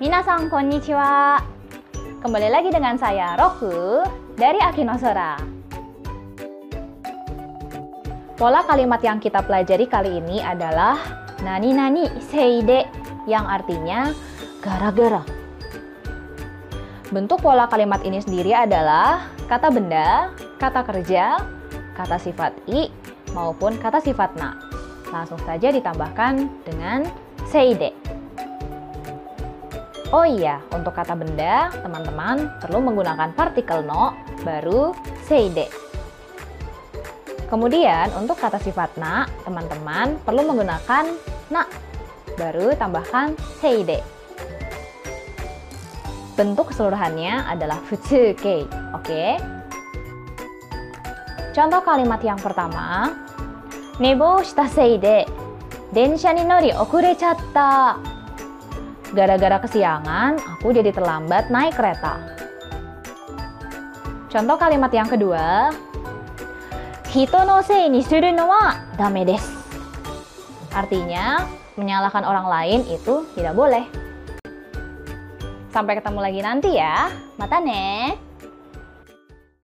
Minasan konnichiwa. Kembali lagi dengan saya Roku dari Akinosora. Pola kalimat yang kita pelajari kali ini adalah nani nani seide yang artinya gara-gara. Bentuk pola kalimat ini sendiri adalah kata benda, kata kerja, kata sifat i, maupun kata sifat na. Langsung saja ditambahkan dengan seide. Oh iya, untuk kata benda, teman-teman perlu menggunakan partikel no, baru seide. Kemudian, untuk kata sifat na, teman-teman perlu menggunakan na, baru tambahkan seide. Bentuk keseluruhannya adalah futsuke, oke? Contoh kalimat yang pertama, Nebo shita seide, densha ni nori okurechatta. Gara-gara kesiangan, aku jadi terlambat naik kereta. Contoh kalimat yang kedua, Hito no sei ni suru no wa dame desu. Artinya, menyalahkan orang lain itu tidak boleh. Sampai ketemu lagi nanti ya. Mata ne.